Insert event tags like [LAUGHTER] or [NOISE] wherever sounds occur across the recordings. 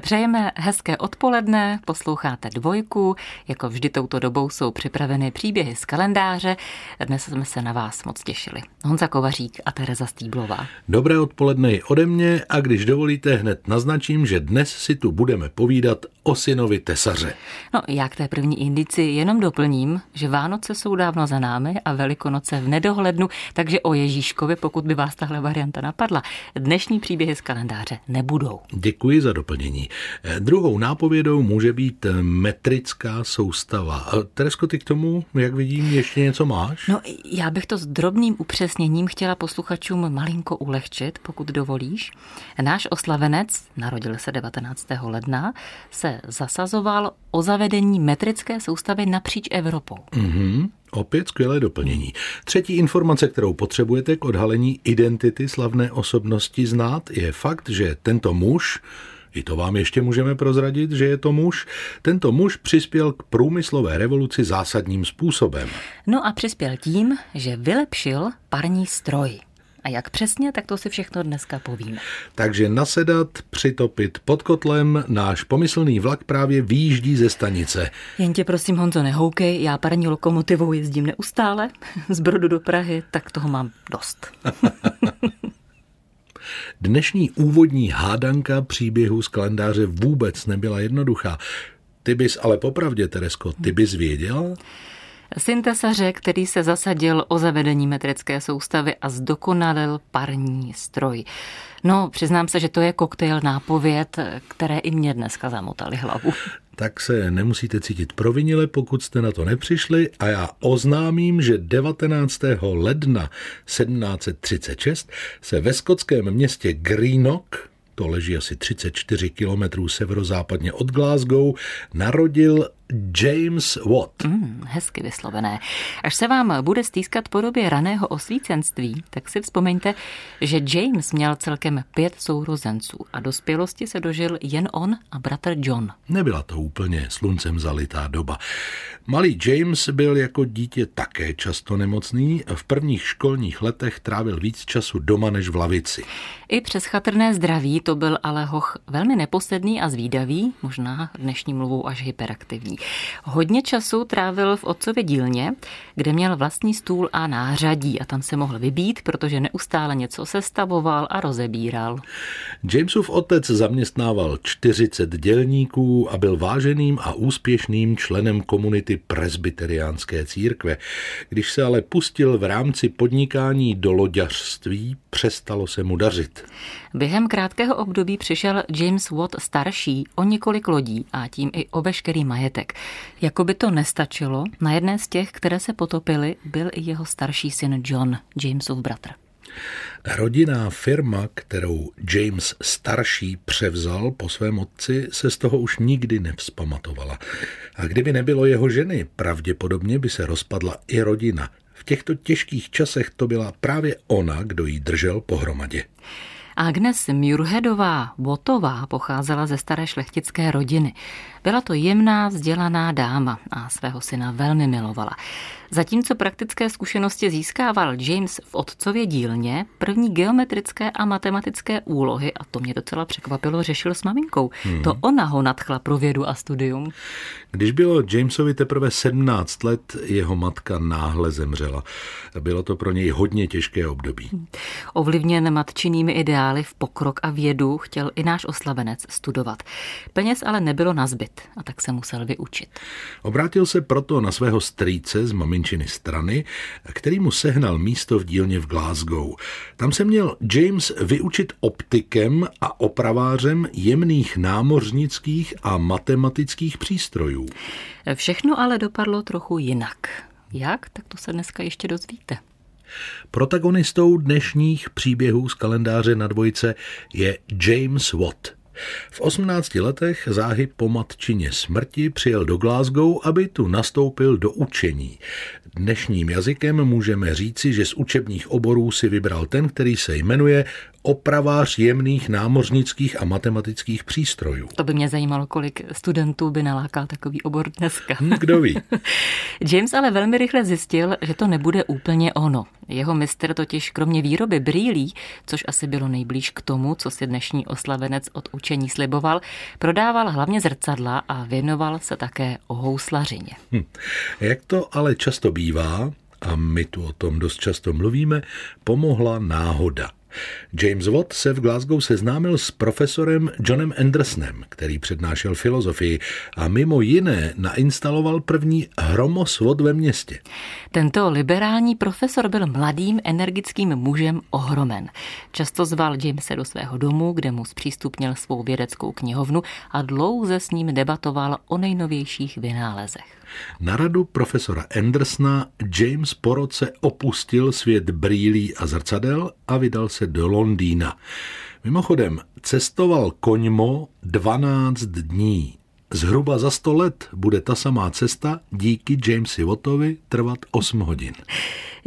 Přejeme hezké odpoledne, posloucháte dvojku, jako vždy touto dobou jsou připraveny příběhy z kalendáře. Dnes jsme se na vás moc těšili. Honza Kovařík a Tereza Stýblová. Dobré odpoledne i ode mě a když dovolíte, hned naznačím, že dnes si tu budeme povídat o synovi tesaře. No, já k té první indici jenom doplním, že Vánoce jsou dávno za námi a Velikonoce v nedohlednu, takže o Ježíškovi, pokud by vás tahle varianta napadla, dnešní příběhy z kalendáře nebudou. Děkuji za doplnění. Eh, druhou nápovědou může být eh, metrická soustava. Eh, Teresko, ty k tomu, jak vidím, ještě něco máš? No, já bych to s drobným upřesněním chtěla posluchačům malinko ulehčit, pokud dovolíš. Náš oslavenec, narodil se 19. ledna, se zasazoval o zavedení metrické soustavy napříč Evropou. Mhm. Opět skvělé doplnění. Třetí informace, kterou potřebujete k odhalení identity slavné osobnosti znát, je fakt, že tento muž i to vám ještě můžeme prozradit, že je to muž. Tento muž přispěl k průmyslové revoluci zásadním způsobem. No a přispěl tím, že vylepšil parní stroj. A jak přesně, tak to si všechno dneska povíme. Takže nasedat, přitopit pod kotlem, náš pomyslný vlak právě výjíždí ze stanice. Jen tě prosím, Honzo, nehoukej, já parní lokomotivou jezdím neustále, z Brodu do Prahy, tak toho mám dost. [LAUGHS] Dnešní úvodní hádanka příběhu z kalendáře vůbec nebyla jednoduchá. Ty bys ale popravdě, Teresko, ty bys věděl? Syn tesaře, který se zasadil o zavedení metrické soustavy a zdokonalil parní stroj. No, přiznám se, že to je koktejl nápověd, které i mě dneska zamotali hlavu. Tak se nemusíte cítit provinile, pokud jste na to nepřišli a já oznámím, že 19. ledna 1736 se ve skotském městě Greenock to leží asi 34 kilometrů severozápadně od Glasgow, narodil James Watt. Mm, hezky vyslovené. Až se vám bude stýskat podobě raného osvícenství, tak si vzpomeňte, že James měl celkem pět sourozenců a dospělosti se dožil jen on a bratr John. Nebyla to úplně sluncem zalitá doba. Malý James byl jako dítě také často nemocný. V prvních školních letech trávil víc času doma než v lavici. I přes chatrné zdraví to byl ale hoch velmi neposledný a zvídavý, možná dnešní mluvou až hyperaktivní. Hodně času trávil v otcově dílně, kde měl vlastní stůl a nářadí a tam se mohl vybít, protože neustále něco sestavoval a rozebíral. Jamesův otec zaměstnával 40 dělníků a byl váženým a úspěšným členem komunity presbyteriánské církve. Když se ale pustil v rámci podnikání do loďařství, přestalo se mu dařit. Během krátkého období přišel James Watt starší o několik lodí a tím i o veškerý majetek. Jako by to nestačilo, na jedné z těch, které se potopily, byl i jeho starší syn John, Jamesův bratr. Rodinná firma, kterou James starší převzal po svém otci, se z toho už nikdy nevzpamatovala. A kdyby nebylo jeho ženy, pravděpodobně by se rozpadla i rodina. V těchto těžkých časech to byla právě ona, kdo ji držel pohromadě. Agnes Muirheadová Botová pocházela ze staré šlechtické rodiny. Byla to jemná, vzdělaná dáma a svého syna velmi milovala. Zatímco praktické zkušenosti získával James v otcově dílně, první geometrické a matematické úlohy, a to mě docela překvapilo, řešil s maminkou. Hmm. To ona ho nadchla pro vědu a studium. Když bylo Jamesovi teprve 17 let, jeho matka náhle zemřela. Bylo to pro něj hodně těžké období. Ovlivněn matčinými ideály v pokrok a vědu chtěl i náš oslavenec studovat. Peněz ale nebylo na zbyt a tak se musel vyučit. Obrátil se proto na svého strýce z maminčiny strany, který mu sehnal místo v dílně v Glasgow. Tam se měl James vyučit optikem a opravářem jemných námořnických a matematických přístrojů. Všechno ale dopadlo trochu jinak. Jak? Tak to se dneska ještě dozvíte. Protagonistou dnešních příběhů z kalendáře na dvojce je James Watt. V 18 letech záhy po matčině smrti přijel do Glasgow, aby tu nastoupil do učení. Dnešním jazykem můžeme říci, že z učebních oborů si vybral ten, který se jmenuje opravář jemných námořnických a matematických přístrojů. To by mě zajímalo, kolik studentů by nalákal takový obor dneska. Hm, kdo ví. [LAUGHS] James ale velmi rychle zjistil, že to nebude úplně ono. Jeho mistr totiž kromě výroby brýlí, což asi bylo nejblíž k tomu, co si dnešní oslavenec od učení sliboval, prodával hlavně zrcadla a věnoval se také o houslařině. Hm. Jak to ale často bývá, a my tu o tom dost často mluvíme, pomohla náhoda. James Watt se v Glasgow seznámil s profesorem Johnem Andersonem, který přednášel filozofii a mimo jiné nainstaloval první hromosvod ve městě. Tento liberální profesor byl mladým energickým mužem ohromen. Často zval Jamese do svého domu, kde mu zpřístupnil svou vědeckou knihovnu a dlouze s ním debatoval o nejnovějších vynálezech. Na radu profesora Andersona James po roce opustil svět brýlí a zrcadel a vydal se do Londýna. Mimochodem, cestoval koňmo 12 dní. Zhruba za 100 let bude ta samá cesta díky Jamesi Wattovi trvat 8 hodin.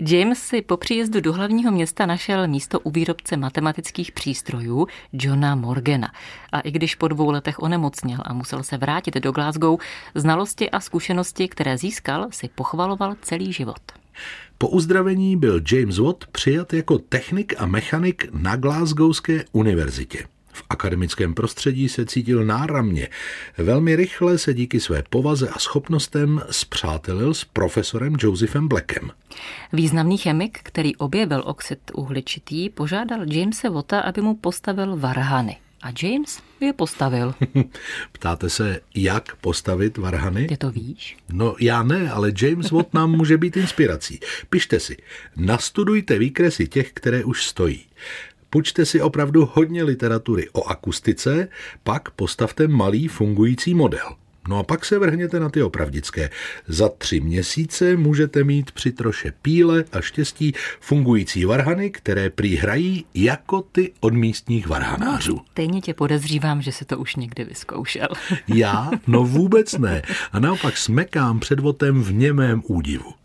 James si po příjezdu do hlavního města našel místo u výrobce matematických přístrojů Johna Morgana. A i když po dvou letech onemocněl a musel se vrátit do Glasgow, znalosti a zkušenosti, které získal, si pochvaloval celý život. Po uzdravení byl James Watt přijat jako technik a mechanik na Glasgowské univerzitě. V akademickém prostředí se cítil náramně. Velmi rychle se díky své povaze a schopnostem zpřátelil s profesorem Josephem Blackem. Významný chemik, který objevil oxid uhličitý, požádal Jamese Watta, aby mu postavil varhany. A James je postavil. [LAUGHS] Ptáte se, jak postavit varhany? Ty to víš? No já ne, ale James Watt nám může být inspirací. Pište si, nastudujte výkresy těch, které už stojí. Půjčte si opravdu hodně literatury o akustice, pak postavte malý fungující model. No a pak se vrhněte na ty opravdické. Za tři měsíce můžete mít při troše píle a štěstí fungující varhany, které prý hrají jako ty od místních varhanářů. No, stejně tě podezřívám, že se to už někdy vyzkoušel. Já? No vůbec ne. A naopak smekám před votem v němém údivu.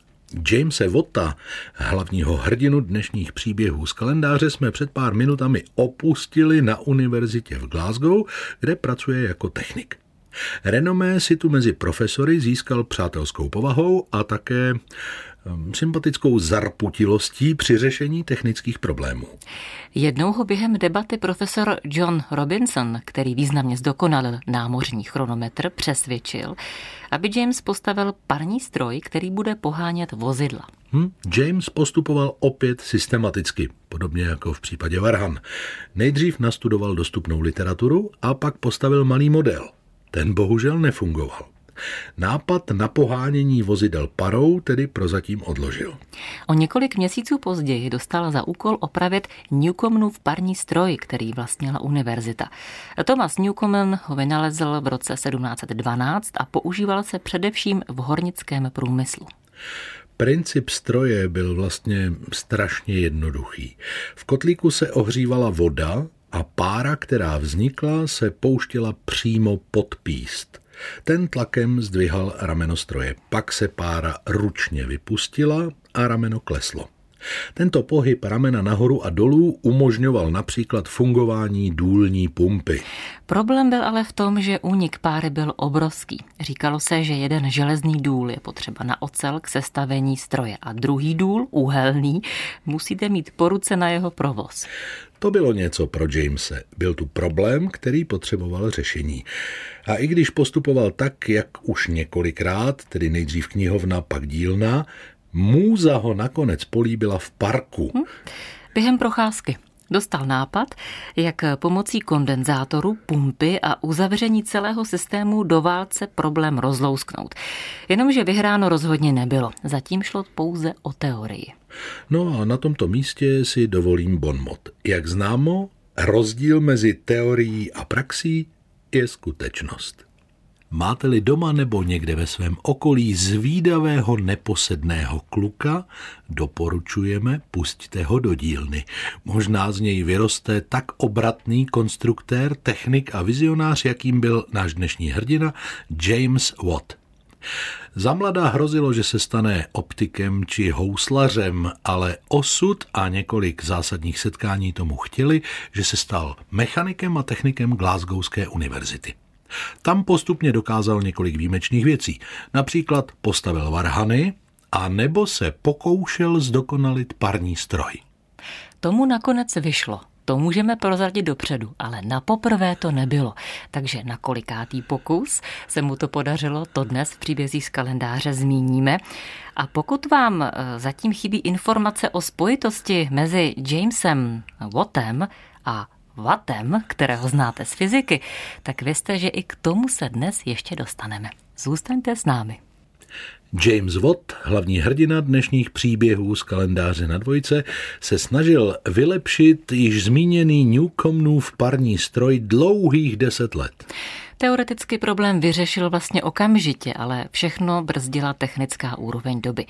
Jamese Vota, hlavního hrdinu dnešních příběhů z kalendáře, jsme před pár minutami opustili na univerzitě v Glasgow, kde pracuje jako technik. Renomé si tu mezi profesory získal přátelskou povahou a také sympatickou zarputilostí při řešení technických problémů. Jednou ho během debaty profesor John Robinson, který významně zdokonalil námořní chronometr, přesvědčil, aby James postavil parní stroj, který bude pohánět vozidla. Hmm, James postupoval opět systematicky, podobně jako v případě Varhan. Nejdřív nastudoval dostupnou literaturu a pak postavil malý model – ten bohužel nefungoval. Nápad na pohánění vozidel parou tedy prozatím odložil. O několik měsíců později dostal za úkol opravit Newcomenův parní stroj, který vlastnila univerzita. Thomas Newcomen ho vynalezl v roce 1712 a používal se především v hornickém průmyslu. Princip stroje byl vlastně strašně jednoduchý. V kotlíku se ohřívala voda a pára, která vznikla, se pouštěla přímo pod píst. Ten tlakem zdvihal rameno stroje, pak se pára ručně vypustila a rameno kleslo. Tento pohyb ramena nahoru a dolů umožňoval například fungování důlní pumpy. Problém byl ale v tom, že únik páry byl obrovský. Říkalo se, že jeden železný důl je potřeba na ocel k sestavení stroje a druhý důl, uhelný, musíte mít po ruce na jeho provoz. To bylo něco pro Jamese. Byl tu problém, který potřeboval řešení. A i když postupoval tak, jak už několikrát, tedy nejdřív knihovna, pak dílna, Můza ho nakonec políbila v parku. Hm? Během procházky dostal nápad, jak pomocí kondenzátoru, pumpy a uzavření celého systému do válce problém rozlousknout. Jenomže vyhráno rozhodně nebylo. Zatím šlo pouze o teorii. No a na tomto místě si dovolím bonmot. Jak známo, rozdíl mezi teorií a praxí je skutečnost. Máte-li doma nebo někde ve svém okolí zvídavého neposedného kluka, doporučujeme, pusťte ho do dílny. Možná z něj vyroste tak obratný konstruktér, technik a vizionář, jakým byl náš dnešní hrdina James Watt. Za mladá hrozilo, že se stane optikem či houslařem, ale osud a několik zásadních setkání tomu chtěli, že se stal mechanikem a technikem Glasgowské univerzity. Tam postupně dokázal několik výjimečných věcí. Například postavil varhany a nebo se pokoušel zdokonalit parní stroj. Tomu nakonec vyšlo. to můžeme prozradit dopředu, ale na poprvé to nebylo. Takže na kolikátý pokus se mu to podařilo, to dnes v příbězích z kalendáře zmíníme. A pokud vám eh, zatím chybí informace o spojitosti mezi Jamesem Wattem a Wattem, kterého znáte z fyziky, tak vězte, že i k tomu se dnes ještě dostaneme. Zůstaňte s námi. James Watt, hlavní hrdina dnešních příběhů z kalendáře na dvojce, se snažil vylepšit již zmíněný Newcomenův parní stroj dlouhých deset let. Teoreticky problém vyřešil vlastně okamžitě, ale všechno brzdila technická úroveň doby.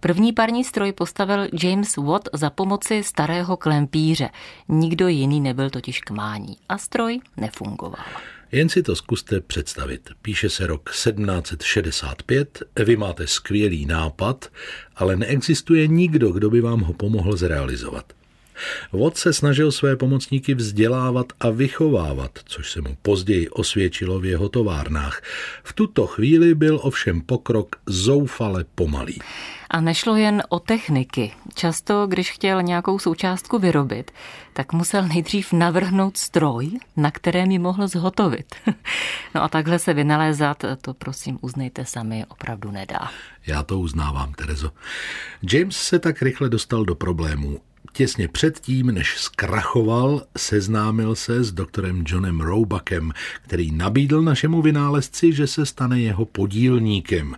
První parní stroj postavil James Watt za pomoci starého klempíře. Nikdo jiný nebyl totiž k mání a stroj nefungoval. Jen si to zkuste představit. Píše se rok 1765, vy máte skvělý nápad, ale neexistuje nikdo, kdo by vám ho pomohl zrealizovat. Vod se snažil své pomocníky vzdělávat a vychovávat, což se mu později osvědčilo v jeho továrnách. V tuto chvíli byl ovšem pokrok zoufale pomalý. A nešlo jen o techniky. Často, když chtěl nějakou součástku vyrobit, tak musel nejdřív navrhnout stroj, na kterém ji mohl zhotovit. [LAUGHS] No a takhle se vynalézat, to prosím uznejte sami, opravdu nedá. Já to uznávám, Terezo. James se tak rychle dostal do problémů Těsně předtím, než zkrachoval, seznámil se s doktorem Johnem Roebuckem, který nabídl našemu vynálezci, že se stane jeho podílníkem.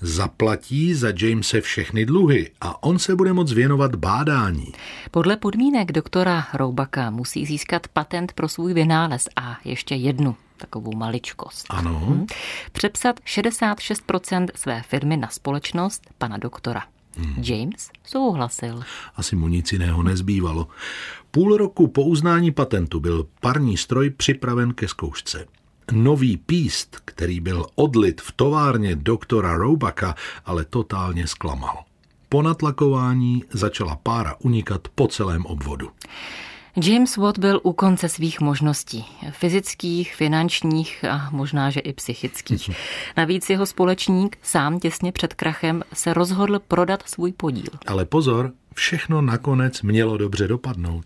Zaplatí za Jamese všechny dluhy a on se bude moct věnovat bádání. Podle podmínek doktora Roebucka musí získat patent pro svůj vynález a ještě jednu takovou maličkost. Ano. Hm? Přepsat 66% své firmy na společnost pana doktora. Hmm. James souhlasil. Asi mu nic jiného nezbývalo. Půl roku po uznání patentu byl parní stroj připraven ke zkoušce. Nový píst, který byl odlit v továrně doktora Roubaka, ale totálně zklamal. Po natlakování začala pára unikat po celém obvodu. James Watt byl u konce svých možností, fyzických, finančních a možná, že i psychických. [LAUGHS] Navíc jeho společník sám těsně před krachem se rozhodl prodat svůj podíl. Ale pozor, všechno nakonec mělo dobře dopadnout.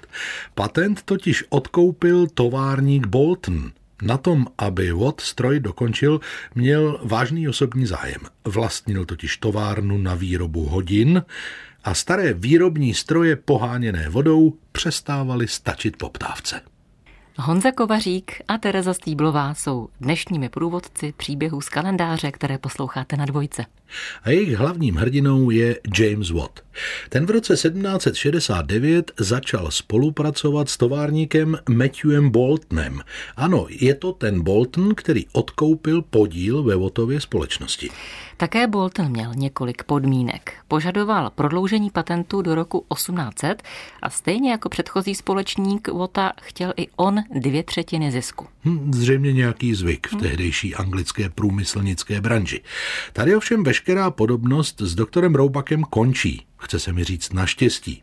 Patent totiž odkoupil továrník Bolton. Na tom, aby Watt stroj dokončil, měl vážný osobní zájem. Vlastnil totiž továrnu na výrobu hodin, a staré výrobní stroje poháněné vodou přestávaly stačit poptávce. Honza Kovařík a Tereza Stýblová jsou dnešními průvodci příběhů z kalendáře, které posloucháte na dvojce. A jejich hlavním hrdinou je James Watt. Ten v roce 1769 začal spolupracovat s továrníkem Matthewem Boltonem. Ano, je to ten Bolton, který odkoupil podíl ve Wattově společnosti. Také Bolton měl několik podmínek. Požadoval prodloužení patentu do roku 1800 a stejně jako předchozí společník Vota chtěl i on dvě třetiny zisku. Hm, zřejmě nějaký zvyk v tehdejší anglické průmyslnické branži. Tady ovšem veškerá podobnost s doktorem Roubakem končí, chce se mi říct naštěstí.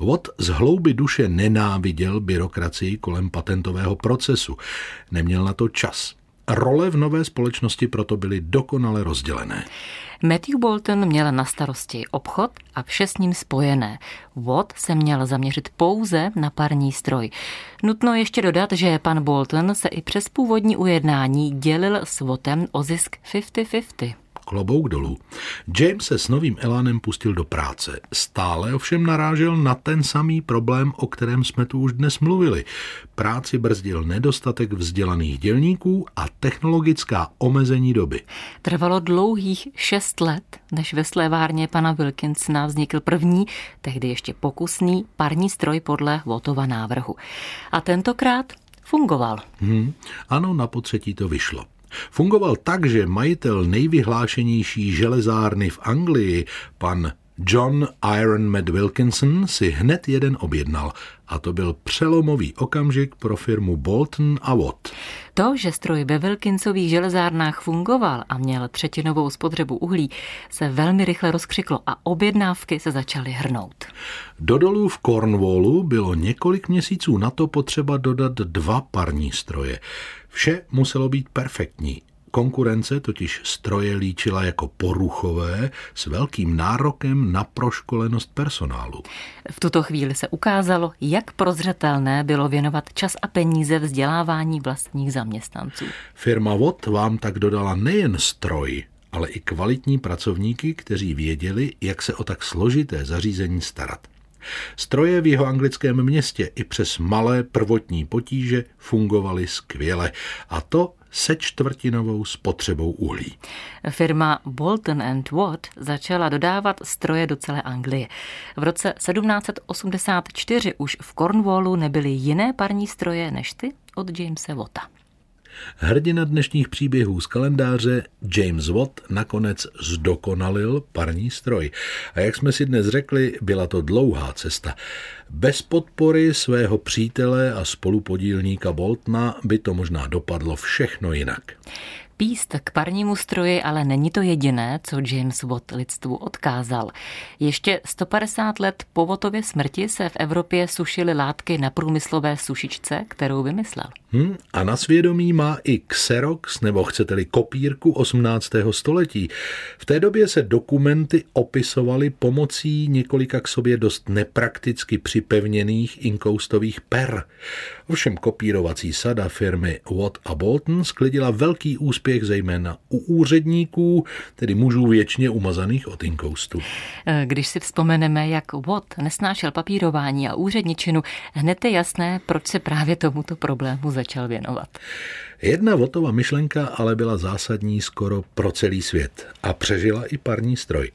Watt z hlouby duše nenáviděl byrokracii kolem patentového procesu. Neměl na to čas. Role v nové společnosti proto byly dokonale rozdělené. Matthew Bolton měl na starosti obchod a vše s ním spojené. Watt se měl zaměřit pouze na parní stroj. Nutno ještě dodat, že pan Bolton se i přes původní ujednání dělil s Wattem o zisk 50-50 klobouk dolů. James se s novým elánem pustil do práce. Stále ovšem narážel na ten samý problém, o kterém jsme tu už dnes mluvili. Práci brzdil nedostatek vzdělaných dělníků a technologická omezení doby. Trvalo dlouhých šest let, než ve slévárně pana Wilkinsona vznikl první, tehdy ještě pokusný, parní stroj podle Wattova návrhu. A tentokrát fungoval. Hmm, ano, na potřetí to vyšlo. Fungoval tak, že majitel nejvyhlášenější železárny v Anglii, pan John Iron Mad Wilkinson si hned jeden objednal a to byl přelomový okamžik pro firmu Bolton a Watt. To, že stroj ve Wilkinsových železárnách fungoval a měl třetinovou spotřebu uhlí, se velmi rychle rozkřiklo a objednávky se začaly hrnout. Do dolů v Cornwallu bylo několik měsíců na to potřeba dodat dva parní stroje. Vše muselo být perfektní. Konkurence totiž stroje líčila jako poruchové s velkým nárokem na proškolenost personálu. V tuto chvíli se ukázalo, jak prozřetelné bylo věnovat čas a peníze vzdělávání vlastních zaměstnanců. Firma Watt vám tak dodala nejen stroj, ale i kvalitní pracovníky, kteří věděli, jak se o tak složité zařízení starat. Stroje v jeho anglickém městě i přes malé prvotní potíže fungovaly skvěle a to se čtvrtinovou spotřebou uhlí. Firma Bolton and Watt začala dodávat stroje do celé Anglie. V roce 1784 už v Cornwallu nebyly jiné parní stroje než ty od Jamesa Watta. Hrdina dnešních příběhů z kalendáře James Watt nakonec zdokonalil parní stroj. A jak jsme si dnes řekli, byla to dlouhá cesta. Bez podpory svého přítele a spolupodílníka Boltna by to možná dopadlo všechno jinak. Píst k parnímu stroji ale není to jediné, co James Watt lidstvu odkázal. Ještě 150 let po Wattově smrti se v Evropě sušily látky na průmyslové sušičce, kterou vymyslel. Hmm, a na svědomí má i Xerox, nebo chcete-li kopírku 18. století. V té době se dokumenty opisovaly pomocí několika k sobě dost neprakticky připevněných inkoustových per. Ovšem kopírovací sada firmy Watt a Bolton sklidila velký úspěch zejména u úředníků, tedy mužů věčně umazaných od inkoustu. Když si vzpomeneme, jak Watt nesnášel papírování a úředničinu, hned je jasné, proč se právě tomuto problému začal věnovat. Jedna Wattova myšlenka ale byla zásadní skoro pro celý svět a přežila i parní stroj.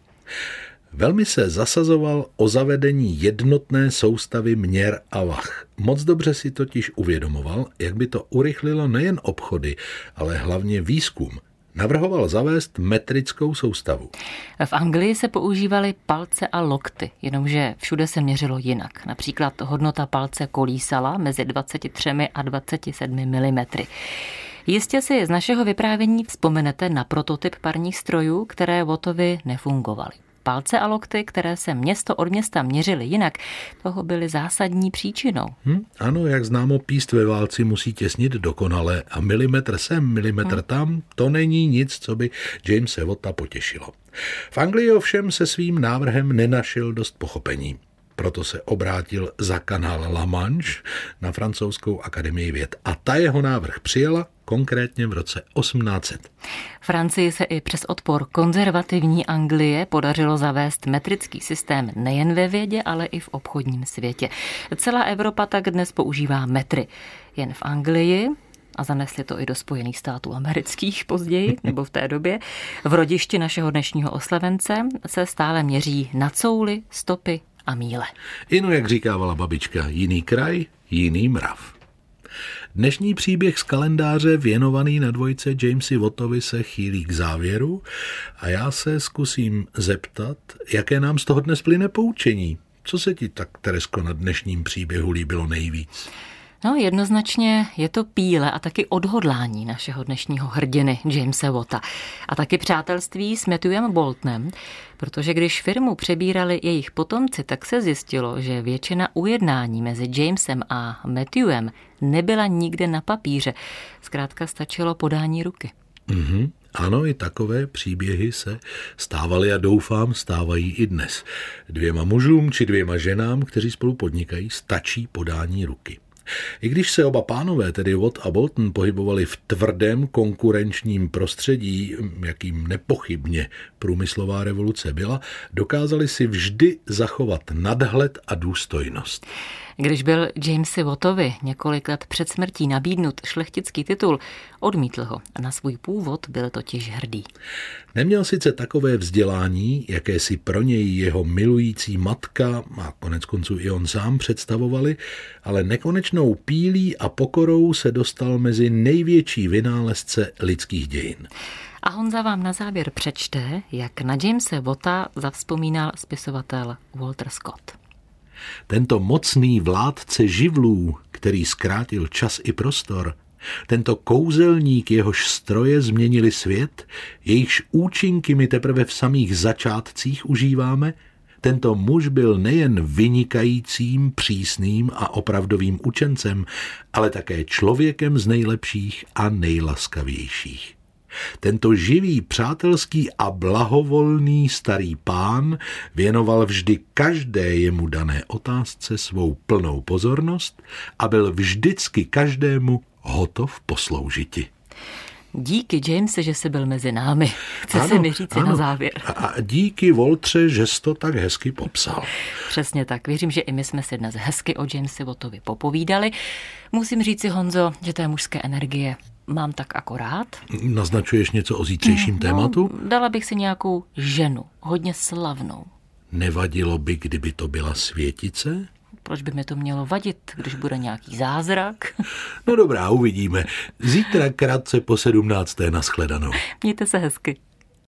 Velmi se zasazoval o zavedení jednotné soustavy měr a vach. Moc dobře si totiž uvědomoval, jak by to urychlilo nejen obchody, ale hlavně výzkum. Navrhoval zavést metrickou soustavu. V Anglii se používaly palce a lokty, jenomže všude se měřilo jinak. Například hodnota palce kolísala mezi 23 a 27 mm. Jistě si z našeho vyprávění vzpomenete na prototyp parních strojů, které Votovi nefungovaly palce a lokty, které se město od města měřily jinak, toho byly zásadní příčinou. Hmm, ano, jak známo, píst ve válci musí těsnit dokonale a milimetr sem, milimetr hmm. tam, to není nic, co by James Evota potěšilo. V Anglii ovšem se svým návrhem nenašel dost pochopení proto se obrátil za kanál La Manche na francouzskou akademii věd a ta jeho návrh přijala konkrétně v roce 1800. Francii se i přes odpor konzervativní Anglie podařilo zavést metrický systém nejen ve vědě, ale i v obchodním světě. Celá Evropa tak dnes používá metry. Jen v Anglii a zanesli to i do Spojených států amerických později, [LAUGHS] nebo v té době, v rodišti našeho dnešního oslavence se stále měří na couly, stopy a míle. Ino, jak říkávala babička, jiný kraj, jiný mrav. Dnešní příběh z kalendáře věnovaný na dvojce Jamesy Wattovi se chýlí k závěru a já se zkusím zeptat, jaké nám z toho dnes plyne poučení. Co se ti tak, Teresko, na dnešním příběhu líbilo nejvíc? No, jednoznačně je to píle a taky odhodlání našeho dnešního hrdiny Jamesa Watta. A taky přátelství s Matthewem Boltnem, protože když firmu přebírali jejich potomci, tak se zjistilo, že většina ujednání mezi Jamesem a Matthewem nebyla nikde na papíře. Zkrátka stačilo podání ruky. Mm-hmm. Ano, i takové příběhy se stávaly a doufám stávají i dnes. Dvěma mužům či dvěma ženám, kteří spolu podnikají, stačí podání ruky. I když se oba pánové, tedy Watt a Bolton, pohybovali v tvrdém konkurenčním prostředí, jakým nepochybně průmyslová revoluce byla, dokázali si vždy zachovat nadhled a důstojnost. Když byl Jamesi Wattovi několik let před smrtí nabídnut šlechtický titul, odmítl ho a na svůj původ byl totiž hrdý. Neměl sice takové vzdělání, jaké si pro něj jeho milující matka a konec konců i on sám představovali, ale nekonečnou pílí a pokorou se dostal mezi největší vynálezce lidských dějin. A Honza vám na závěr přečte, jak na Jamese Watta zavzpomínal spisovatel Walter Scott. Tento mocný vládce živlů, který zkrátil čas i prostor, tento kouzelník, jehož stroje změnili svět, jejichž účinky my teprve v samých začátcích užíváme, tento muž byl nejen vynikajícím, přísným a opravdovým učencem, ale také člověkem z nejlepších a nejlaskavějších. Tento živý, přátelský a blahovolný starý pán věnoval vždy každé jemu dané otázce svou plnou pozornost a byl vždycky každému hotov posloužiti. Díky, Jamese, že jsi byl mezi námi. Chce se mi říct na závěr. A díky, Voltře, že jsi to tak hezky popsal. Přesně tak. Věřím, že i my jsme si dnes hezky o Jamesi Wattovi popovídali. Musím říct si, Honzo, že té mužské energie mám tak akorát. Naznačuješ něco o zítřejším no, tématu? Dala bych si nějakou ženu, hodně slavnou. Nevadilo by, kdyby to byla světice? Proč by mi to mělo vadit, když bude nějaký zázrak? No dobrá, uvidíme. Zítra krátce po sedmnácté naschledanou. Mějte se hezky.